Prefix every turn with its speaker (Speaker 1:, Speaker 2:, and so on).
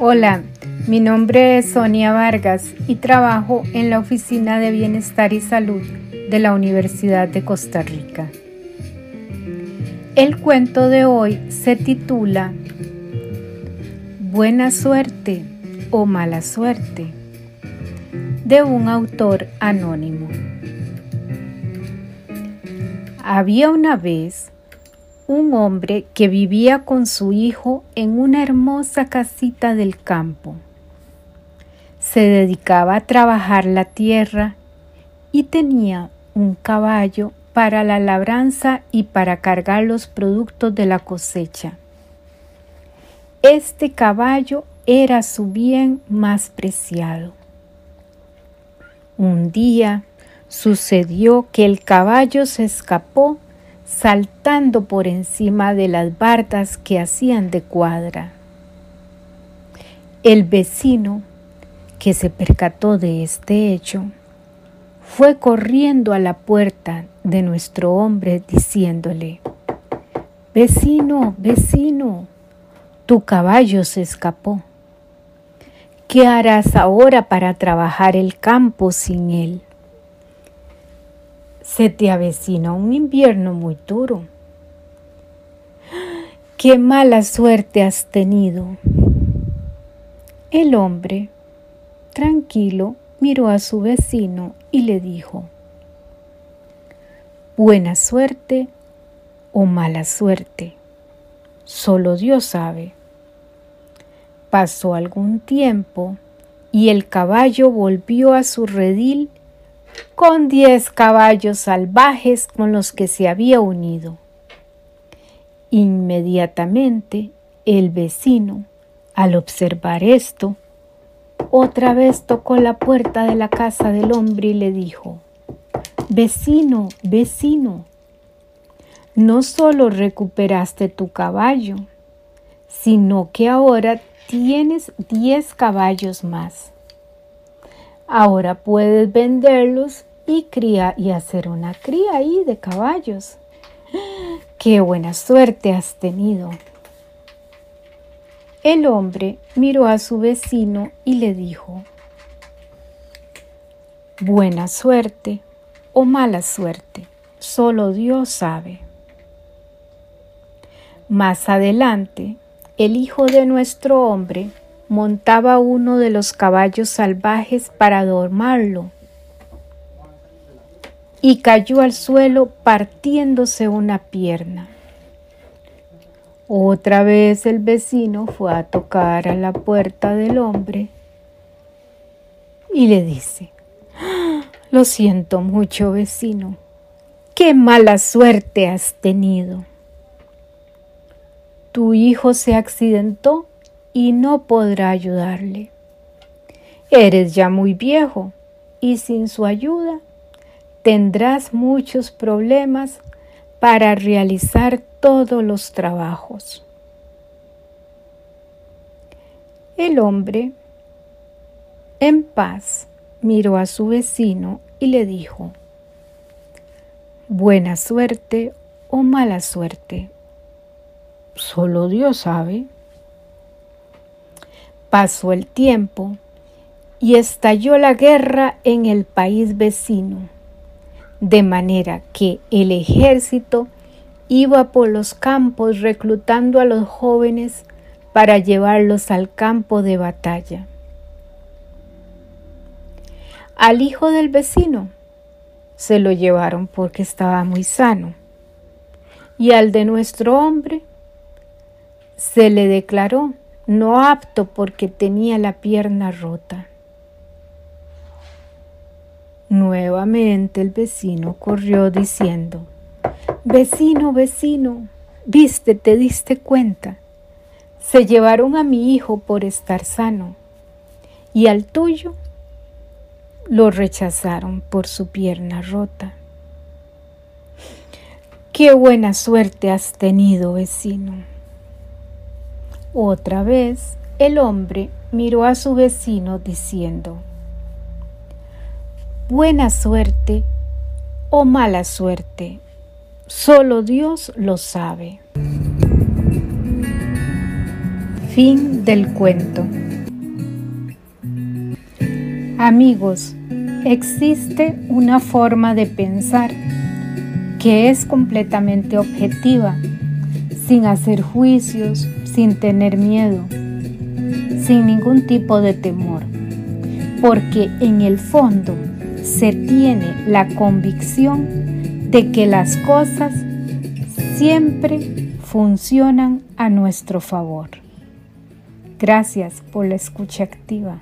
Speaker 1: Hola, mi nombre es Sonia Vargas y trabajo en la Oficina de Bienestar y Salud de la Universidad de Costa Rica. El cuento de hoy se titula Buena suerte o mala suerte de un autor anónimo. Había una vez un hombre que vivía con su hijo en una hermosa casita del campo. Se dedicaba a trabajar la tierra y tenía un caballo para la labranza y para cargar los productos de la cosecha. Este caballo era su bien más preciado. Un día sucedió que el caballo se escapó saltando por encima de las bardas que hacían de cuadra. El vecino, que se percató de este hecho, fue corriendo a la puerta de nuestro hombre diciéndole, Vecino, vecino, tu caballo se escapó. ¿Qué harás ahora para trabajar el campo sin él? Se te avecina un invierno muy duro. Qué mala suerte has tenido. El hombre, tranquilo, miró a su vecino y le dijo, buena suerte o mala suerte, solo Dios sabe. Pasó algún tiempo y el caballo volvió a su redil con diez caballos salvajes con los que se había unido. Inmediatamente el vecino, al observar esto, otra vez tocó la puerta de la casa del hombre y le dijo, Vecino, vecino, no solo recuperaste tu caballo, sino que ahora tienes diez caballos más. Ahora puedes venderlos y cría y hacer una cría ahí de caballos. ¡Qué buena suerte has tenido! El hombre miró a su vecino y le dijo, Buena suerte o mala suerte, solo Dios sabe. Más adelante, el hijo de nuestro hombre montaba uno de los caballos salvajes para dormarlo y cayó al suelo partiéndose una pierna. Otra vez el vecino fue a tocar a la puerta del hombre y le dice, lo siento mucho vecino, qué mala suerte has tenido. Tu hijo se accidentó y no podrá ayudarle. Eres ya muy viejo y sin su ayuda tendrás muchos problemas para realizar todos los trabajos. El hombre, en paz, miró a su vecino y le dijo, buena suerte o mala suerte, solo Dios sabe. Pasó el tiempo y estalló la guerra en el país vecino, de manera que el ejército iba por los campos reclutando a los jóvenes para llevarlos al campo de batalla. Al hijo del vecino se lo llevaron porque estaba muy sano y al de nuestro hombre se le declaró no apto porque tenía la pierna rota. Nuevamente el vecino corrió diciendo, Vecino, vecino, viste, te diste cuenta. Se llevaron a mi hijo por estar sano y al tuyo lo rechazaron por su pierna rota. Qué buena suerte has tenido, vecino. Otra vez el hombre miró a su vecino diciendo, Buena suerte o mala suerte, solo Dios lo sabe. Fin del cuento. Amigos, existe una forma de pensar que es completamente objetiva, sin hacer juicios, sin tener miedo, sin ningún tipo de temor, porque en el fondo se tiene la convicción de que las cosas siempre funcionan a nuestro favor. Gracias por la escucha activa.